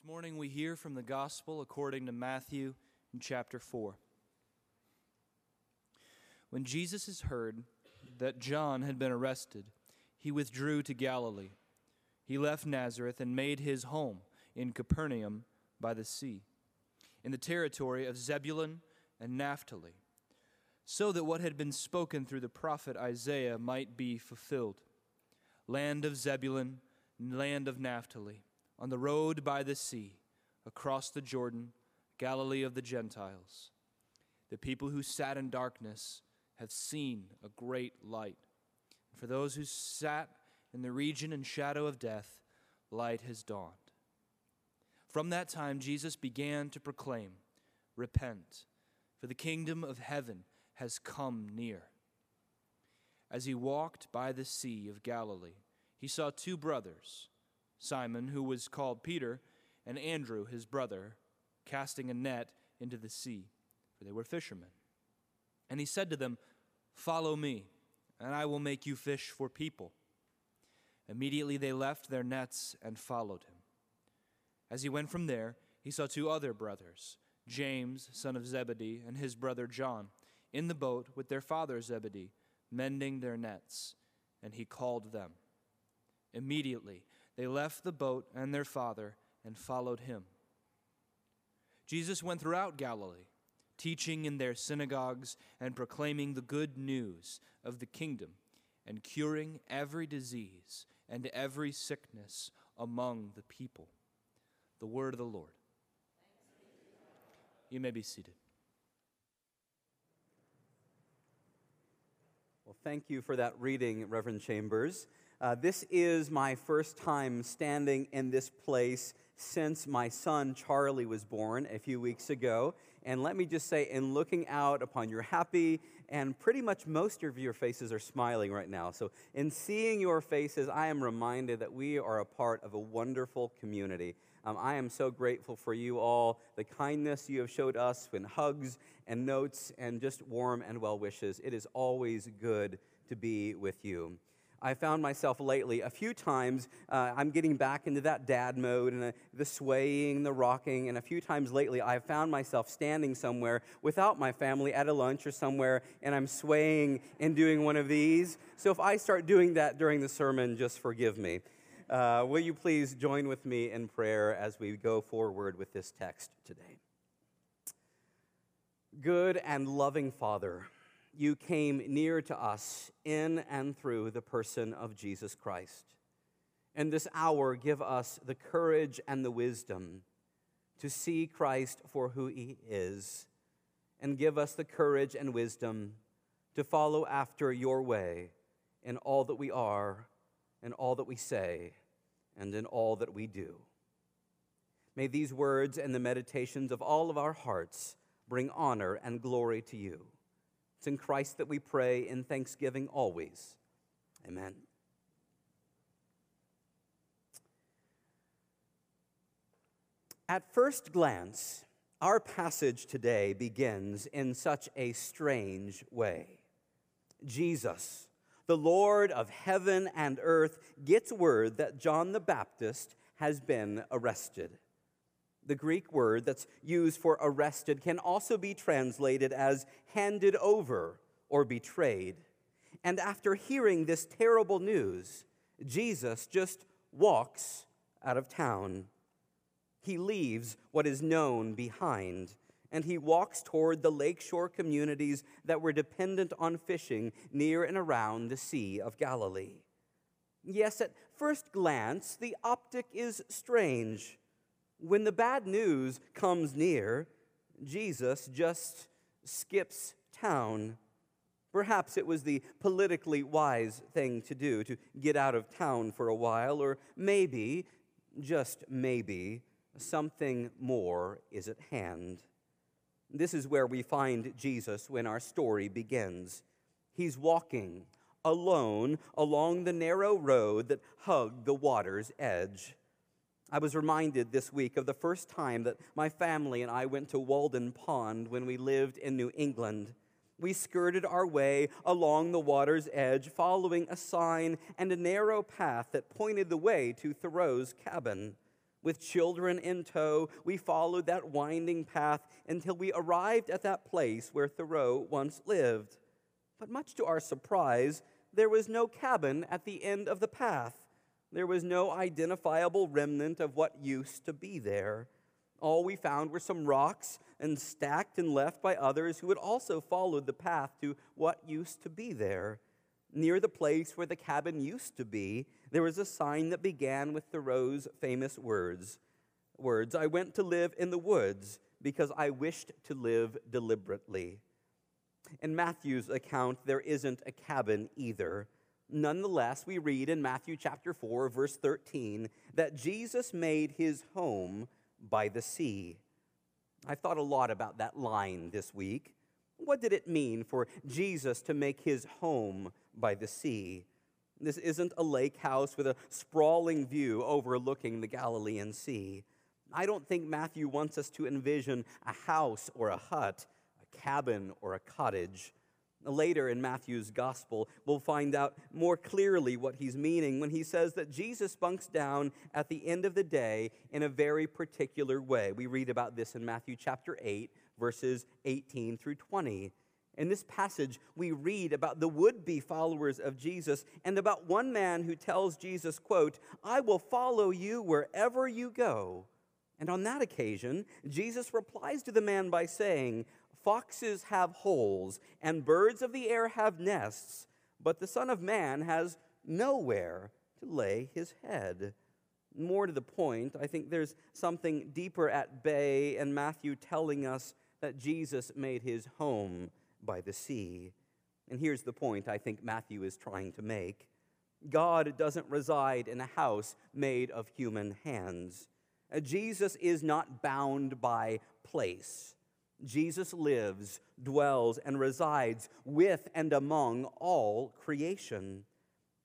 This morning we hear from the Gospel according to Matthew in chapter 4. When Jesus has heard that John had been arrested, he withdrew to Galilee. He left Nazareth and made his home in Capernaum by the sea, in the territory of Zebulun and Naphtali, so that what had been spoken through the prophet Isaiah might be fulfilled. Land of Zebulun, land of Naphtali on the road by the sea, across the Jordan, Galilee of the Gentiles. The people who sat in darkness have seen a great light. For those who sat in the region and shadow of death, light has dawned. From that time, Jesus began to proclaim, Repent, for the kingdom of heaven has come near. As he walked by the Sea of Galilee, he saw two brothers Simon, who was called Peter, and Andrew, his brother, casting a net into the sea, for they were fishermen. And he said to them, Follow me, and I will make you fish for people. Immediately they left their nets and followed him. As he went from there, he saw two other brothers, James, son of Zebedee, and his brother John, in the boat with their father Zebedee, mending their nets, and he called them. Immediately they left the boat and their father and followed him. Jesus went throughout Galilee, teaching in their synagogues and proclaiming the good news of the kingdom and curing every disease and every sickness among the people. The word of the Lord. You may be seated. Well, thank you for that reading, Reverend Chambers. Uh, this is my first time standing in this place since my son Charlie was born a few weeks ago. And let me just say, in looking out upon your happy, and pretty much most of your faces are smiling right now. So, in seeing your faces, I am reminded that we are a part of a wonderful community. Um, I am so grateful for you all, the kindness you have showed us in hugs and notes and just warm and well wishes. It is always good to be with you. I found myself lately a few times, uh, I'm getting back into that dad mode and uh, the swaying, the rocking, and a few times lately I've found myself standing somewhere without my family at a lunch or somewhere, and I'm swaying and doing one of these. So if I start doing that during the sermon, just forgive me. Uh, will you please join with me in prayer as we go forward with this text today? Good and loving Father, you came near to us in and through the person of Jesus Christ. In this hour, give us the courage and the wisdom to see Christ for who he is, and give us the courage and wisdom to follow after your way in all that we are, in all that we say, and in all that we do. May these words and the meditations of all of our hearts bring honor and glory to you. It's in Christ that we pray in thanksgiving always. Amen. At first glance, our passage today begins in such a strange way. Jesus, the Lord of heaven and earth, gets word that John the Baptist has been arrested. The Greek word that's used for arrested can also be translated as handed over or betrayed. And after hearing this terrible news, Jesus just walks out of town. He leaves what is known behind and he walks toward the lakeshore communities that were dependent on fishing near and around the Sea of Galilee. Yes, at first glance, the optic is strange. When the bad news comes near, Jesus just skips town. Perhaps it was the politically wise thing to do to get out of town for a while, or maybe, just maybe, something more is at hand. This is where we find Jesus when our story begins. He's walking alone along the narrow road that hugged the water's edge. I was reminded this week of the first time that my family and I went to Walden Pond when we lived in New England. We skirted our way along the water's edge, following a sign and a narrow path that pointed the way to Thoreau's cabin. With children in tow, we followed that winding path until we arrived at that place where Thoreau once lived. But much to our surprise, there was no cabin at the end of the path. There was no identifiable remnant of what used to be there. All we found were some rocks and stacked and left by others who had also followed the path to what used to be there. Near the place where the cabin used to be, there was a sign that began with Thoreau's famous words words I went to live in the woods because I wished to live deliberately. In Matthew's account, there isn't a cabin either. Nonetheless, we read in Matthew chapter 4, verse 13, that Jesus made his home by the sea. I've thought a lot about that line this week. What did it mean for Jesus to make his home by the sea? This isn't a lake house with a sprawling view overlooking the Galilean Sea. I don't think Matthew wants us to envision a house or a hut, a cabin or a cottage. Later in Matthew's gospel, we'll find out more clearly what he's meaning when he says that Jesus bunks down at the end of the day in a very particular way. We read about this in Matthew chapter 8, verses 18 through 20. In this passage, we read about the would be followers of Jesus and about one man who tells Jesus, quote, I will follow you wherever you go. And on that occasion, Jesus replies to the man by saying, Foxes have holes, and birds of the air have nests, but the Son of Man has nowhere to lay his head. More to the point, I think there's something deeper at bay in Matthew telling us that Jesus made his home by the sea. And here's the point I think Matthew is trying to make God doesn't reside in a house made of human hands. Uh, Jesus is not bound by place. Jesus lives, dwells, and resides with and among all creation.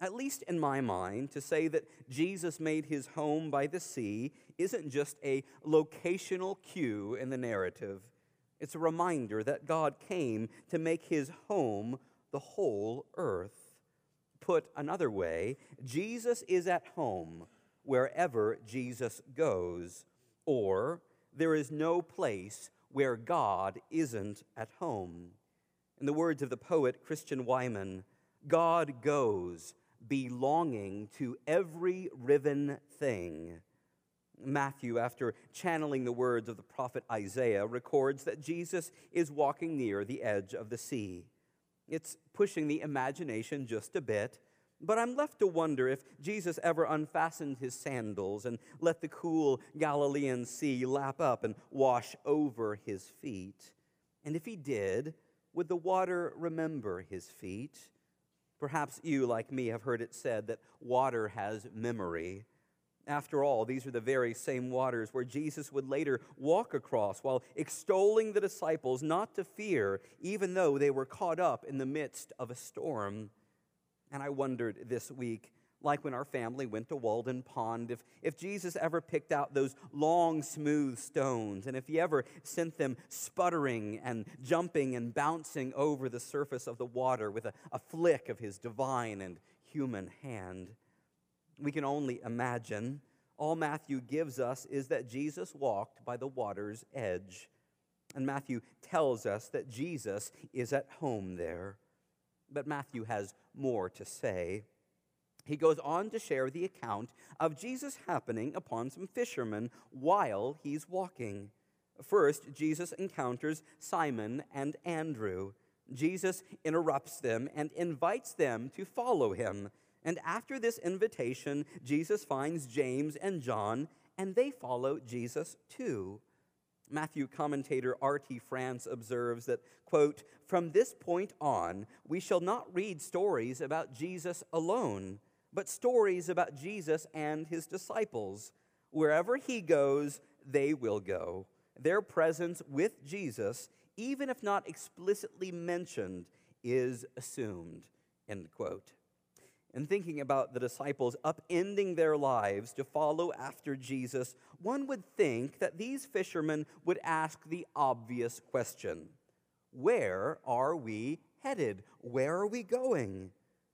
At least in my mind, to say that Jesus made his home by the sea isn't just a locational cue in the narrative. It's a reminder that God came to make his home the whole earth. Put another way, Jesus is at home wherever Jesus goes, or there is no place where God isn't at home. In the words of the poet Christian Wiman, God goes belonging to every riven thing. Matthew, after channeling the words of the prophet Isaiah, records that Jesus is walking near the edge of the sea. It's pushing the imagination just a bit, but I'm left to wonder if Jesus ever unfastened his sandals and let the cool Galilean sea lap up and wash over his feet. And if he did, would the water remember his feet? Perhaps you, like me, have heard it said that water has memory. After all, these are the very same waters where Jesus would later walk across while extolling the disciples not to fear, even though they were caught up in the midst of a storm. And I wondered this week, like when our family went to Walden Pond, if, if Jesus ever picked out those long, smooth stones, and if he ever sent them sputtering and jumping and bouncing over the surface of the water with a, a flick of his divine and human hand. We can only imagine. All Matthew gives us is that Jesus walked by the water's edge. And Matthew tells us that Jesus is at home there. But Matthew has more to say. He goes on to share the account of Jesus happening upon some fishermen while he's walking. First, Jesus encounters Simon and Andrew. Jesus interrupts them and invites them to follow him. And after this invitation, Jesus finds James and John, and they follow Jesus too. Matthew commentator R.T. France observes that, quote, from this point on, we shall not read stories about Jesus alone, but stories about Jesus and his disciples. Wherever he goes, they will go. Their presence with Jesus, even if not explicitly mentioned, is assumed, end quote and thinking about the disciples upending their lives to follow after Jesus, one would think that these fishermen would ask the obvious question Where are we headed? Where are we going?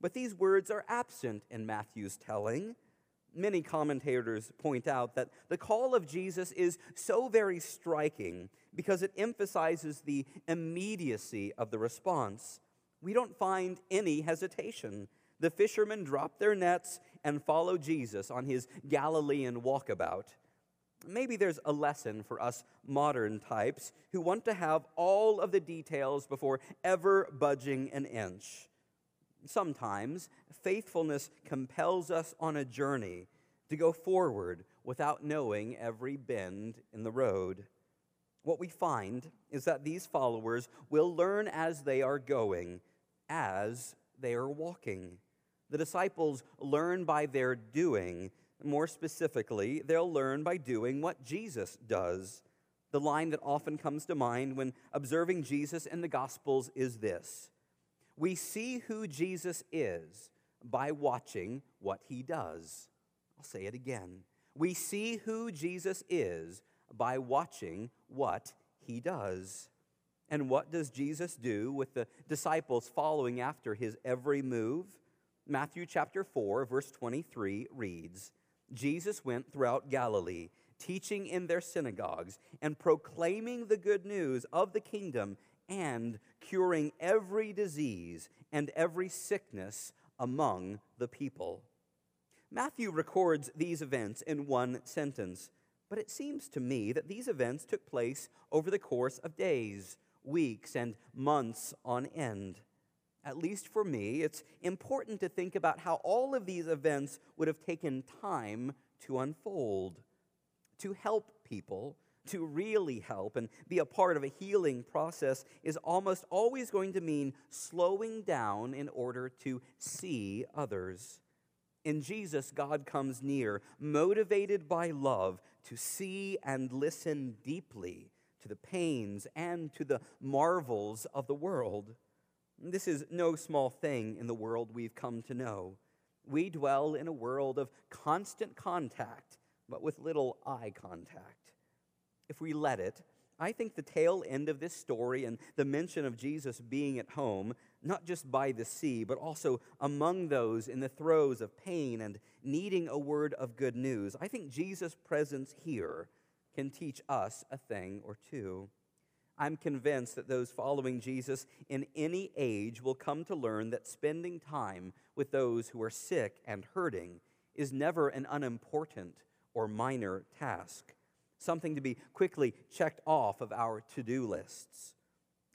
But these words are absent in Matthew's telling. Many commentators point out that the call of Jesus is so very striking because it emphasizes the immediacy of the response. We don't find any hesitation. The fishermen drop their nets and follow Jesus on his Galilean walkabout. Maybe there's a lesson for us modern types who want to have all of the details before ever budging an inch. Sometimes faithfulness compels us on a journey to go forward without knowing every bend in the road. What we find is that these followers will learn as they are going, as they are walking. The disciples learn by their doing. More specifically, they'll learn by doing what Jesus does. The line that often comes to mind when observing Jesus in the Gospels is this We see who Jesus is by watching what he does. I'll say it again. We see who Jesus is by watching what he does. And what does Jesus do with the disciples following after his every move? Matthew chapter 4, verse 23 reads Jesus went throughout Galilee, teaching in their synagogues and proclaiming the good news of the kingdom and curing every disease and every sickness among the people. Matthew records these events in one sentence, but it seems to me that these events took place over the course of days, weeks, and months on end. At least for me, it's important to think about how all of these events would have taken time to unfold. To help people, to really help and be a part of a healing process is almost always going to mean slowing down in order to see others. In Jesus, God comes near, motivated by love, to see and listen deeply to the pains and to the marvels of the world. This is no small thing in the world we've come to know. We dwell in a world of constant contact, but with little eye contact. If we let it, I think the tail end of this story and the mention of Jesus being at home, not just by the sea, but also among those in the throes of pain and needing a word of good news, I think Jesus' presence here can teach us a thing or two. I'm convinced that those following Jesus in any age will come to learn that spending time with those who are sick and hurting is never an unimportant or minor task something to be quickly checked off of our to do lists.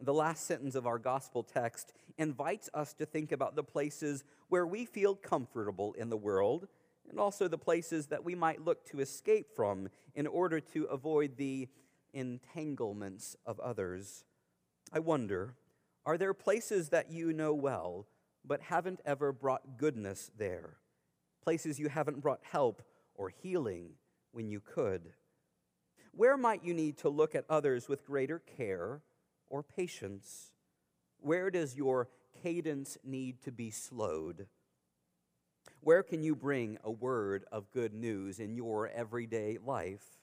The last sentence of our gospel text invites us to think about the places where we feel comfortable in the world and also the places that we might look to escape from in order to avoid the entanglements of others. I wonder are there places that you know well but haven't ever brought goodness there? Places you haven't brought help or healing when you could? Where might you need to look at others with greater care or patience? Where does your cadence need to be slowed? Where can you bring a word of good news in your everyday life?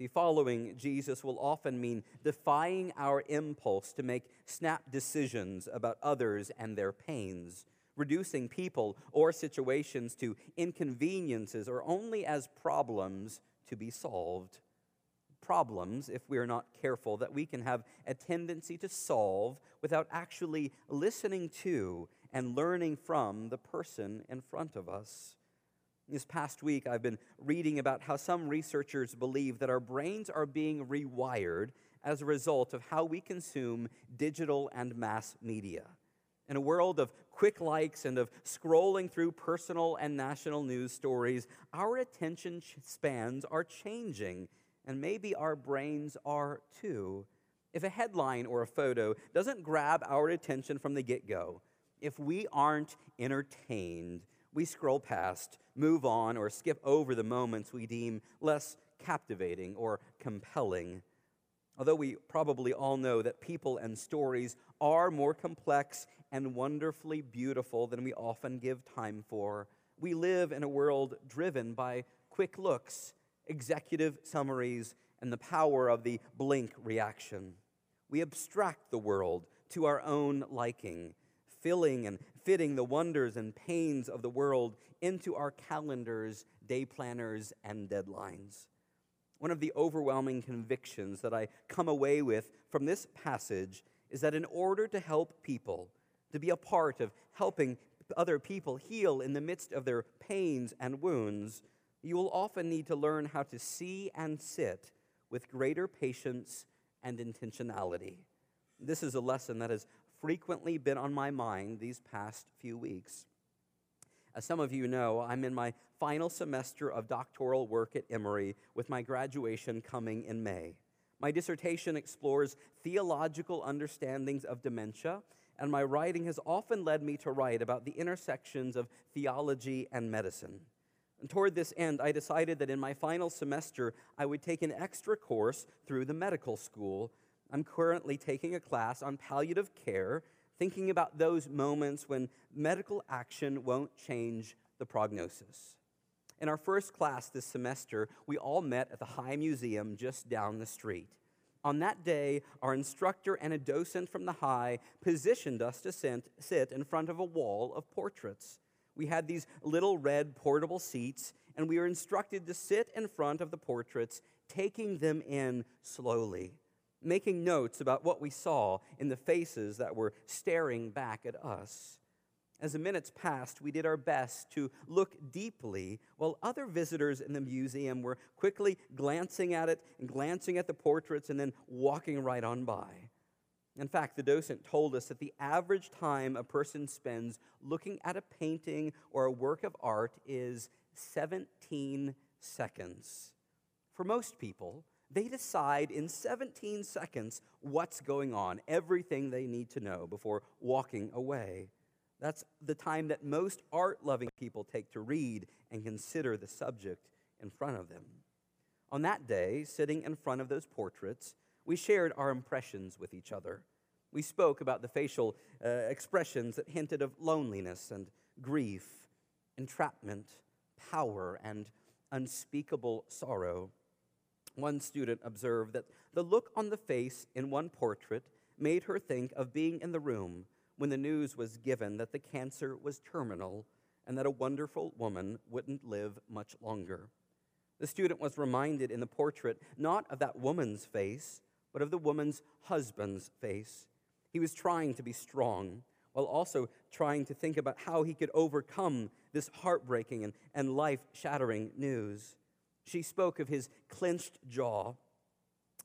See, following Jesus will often mean defying our impulse to make snap decisions about others and their pains, reducing people or situations to inconveniences or only as problems to be solved problems, if we are not careful, that we can have a tendency to solve without actually listening to and learning from the person in front of us. This past week, I've been reading about how some researchers believe that our brains are being rewired as a result of how we consume digital and mass media. In a world of quick likes and of scrolling through personal and national news stories, our attention spans are changing and maybe our brains are too. If a headline or a photo doesn't grab our attention from the get go, if we aren't entertained, we scroll past, move on, or skip over the moments we deem less captivating or compelling. Although we probably all know that people and stories are more complex and wonderfully beautiful than we often give time for, we live in a world driven by quick looks executive summaries, and the power of the blink reaction. We abstract the world to our own liking, filling and fitting the wonders and pains of the world into our calendars, day planners, and deadlines. One of the overwhelming convictions that I come away with from this passage is that in order to help people, to be a part of helping other people heal in the midst of their pains and wounds, you will often need to learn how to see and sit with greater patience and intentionality. This is a lesson that has frequently been on my mind these past few weeks. As some of you know, I'm in my final semester of doctoral work at Emory with my graduation coming in May. My dissertation explores theological understandings of dementia, and my writing has often led me to write about the intersections of theology and medicine. And toward this end, I decided that in my final semester, I would take an extra course through the medical school. I'm currently taking a class on palliative care, thinking about those moments when medical action won't change the prognosis. In our first class this semester, we all met at the High Museum just down the street. On that day, our instructor and a docent from the High positioned us to sit in front of a wall of portraits. We had these little red portable seats, and we were instructed to sit in front of the portraits, taking them in slowly, making notes about what we saw in the faces that were staring back at us. As the minutes passed, we did our best to look deeply while other visitors in the museum were quickly glancing at it and glancing at the portraits and then walking right on by. In fact, the docent told us that the average time a person spends looking at a painting or a work of art is 17 seconds. For most people, they decide in 17 seconds what's going on, everything they need to know before walking away. That's the time that most art loving people take to read and consider the subject in front of them. On that day, sitting in front of those portraits, we shared our impressions with each other. We spoke about the facial uh, expressions that hinted of loneliness and grief, entrapment, power, and unspeakable sorrow. One student observed that the look on the face in one portrait made her think of being in the room when the news was given that the cancer was terminal and that a wonderful woman wouldn't live much longer. The student was reminded in the portrait not of that woman's face, but of the woman's husband's face. He was trying to be strong while also trying to think about how he could overcome this heartbreaking and, and life shattering news. She spoke of his clenched jaw,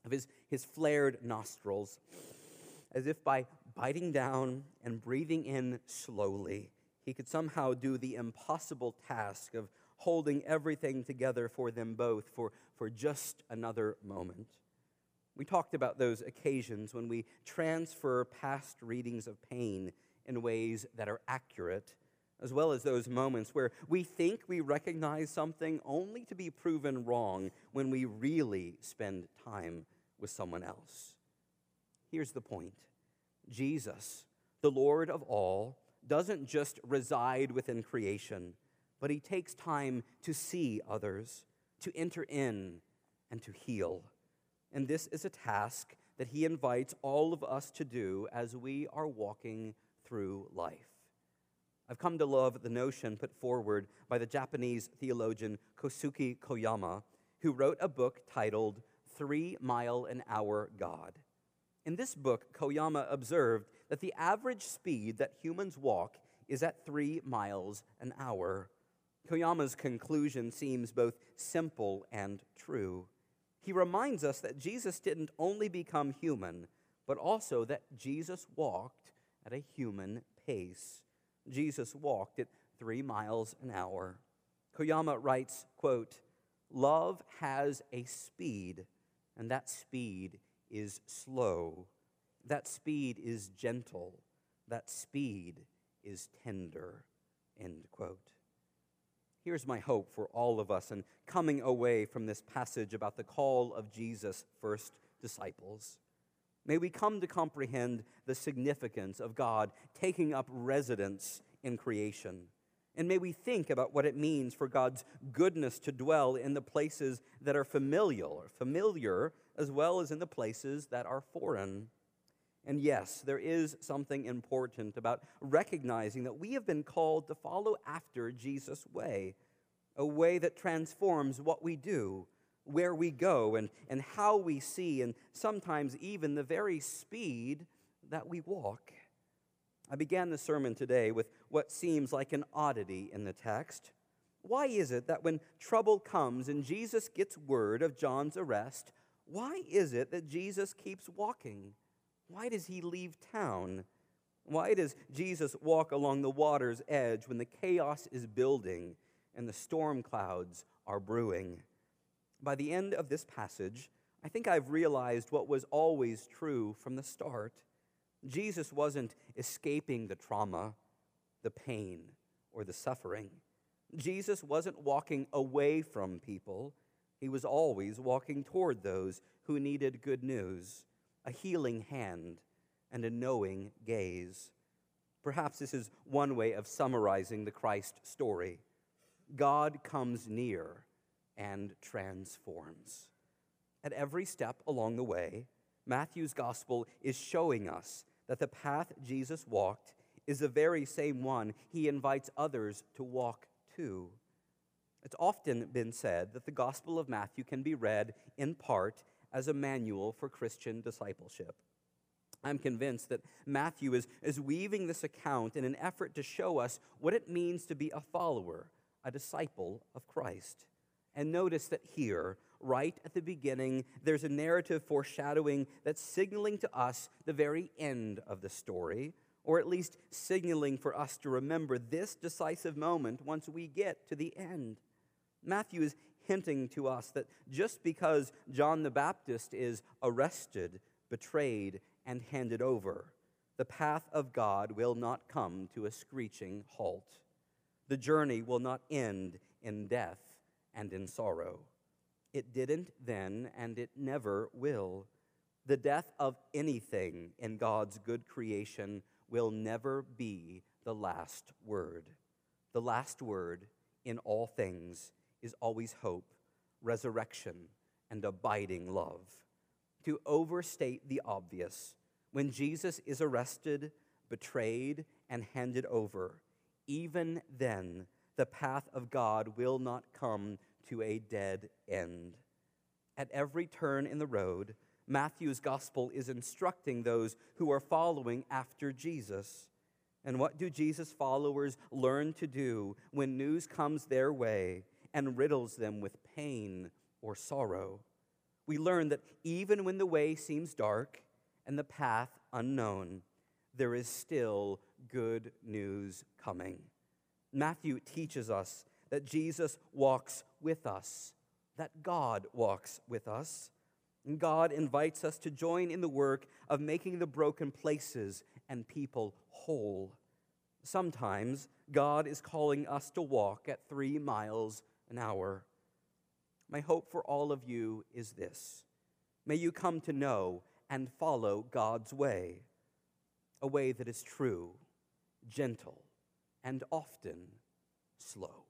of his, his flared nostrils, as if by biting down and breathing in slowly, he could somehow do the impossible task of holding everything together for them both for, for just another moment. We talked about those occasions when we transfer past readings of pain in ways that are accurate, as well as those moments where we think we recognize something only to be proven wrong when we really spend time with someone else. Here's the point Jesus, the Lord of all, doesn't just reside within creation, but he takes time to see others, to enter in, and to heal. And this is a task that he invites all of us to do as we are walking through life. I've come to love the notion put forward by the Japanese theologian Kosuke Koyama, who wrote a book titled Three Mile an Hour God. In this book, Koyama observed that the average speed that humans walk is at three miles an hour. Koyama's conclusion seems both simple and true. He reminds us that Jesus didn't only become human, but also that Jesus walked at a human pace. Jesus walked at three miles an hour. Koyama writes, quote, Love has a speed, and that speed is slow. That speed is gentle. That speed is tender. End quote. Here's my hope for all of us in coming away from this passage about the call of Jesus' first disciples. May we come to comprehend the significance of God taking up residence in creation. And may we think about what it means for God's goodness to dwell in the places that are familiar, familiar as well as in the places that are foreign. And yes, there is something important about recognizing that we have been called to follow after Jesus' way, a way that transforms what we do, where we go, and, and how we see, and sometimes even the very speed that we walk. I began the sermon today with what seems like an oddity in the text. Why is it that when trouble comes and Jesus gets word of John's arrest, why is it that Jesus keeps walking? Why does he leave town? Why does Jesus walk along the water's edge when the chaos is building and the storm clouds are brewing? By the end of this passage, I think I've realized what was always true from the start. Jesus wasn't escaping the trauma, the pain, or the suffering. Jesus wasn't walking away from people, he was always walking toward those who needed good news, a healing hand, and a knowing gaze. Perhaps this is one way of summarizing the Christ story. God comes near and transforms. At every step along the way, Matthew's gospel is showing us that the path Jesus walked is the very same one he invites others to walk too. It's often been said that the Gospel of Matthew can be read in part as a manual for Christian discipleship. I'm convinced that Matthew is, is weaving this account in an effort to show us what it means to be a follower, a disciple of Christ. And notice that here, right at the beginning, there's a narrative foreshadowing that's signaling to us the very end of the story, or at least signaling for us to remember this decisive moment once we get to the end. Matthew is hinting to us that just because John the Baptist is arrested, betrayed, and handed over, the path of God will not come to a screeching halt. The journey will not end in death and in sorrow. It didn't then, and it never will. The death of anything in God's good creation will never be the last word. The last word in all things is always hope, resurrection, and abiding love. To overstate the obvious, when Jesus is arrested, betrayed, and handed over, even then the path of God will not come to a dead end. At every turn in the road, Matthew's gospel is instructing those who are following after Jesus. And what do Jesus' followers learn to do when news comes their way and riddles them with pain or sorrow? We learn that even when the way seems dark and the path unknown, there is still good news coming. Matthew teaches us that Jesus walks with us, that God walks with us. And God invites us to join in the work of making the broken places and people whole. Sometimes God is calling us to walk at three miles an hour. My hope for all of you is this may you come to know and follow God's way, a way that is true, gentle, and often slow.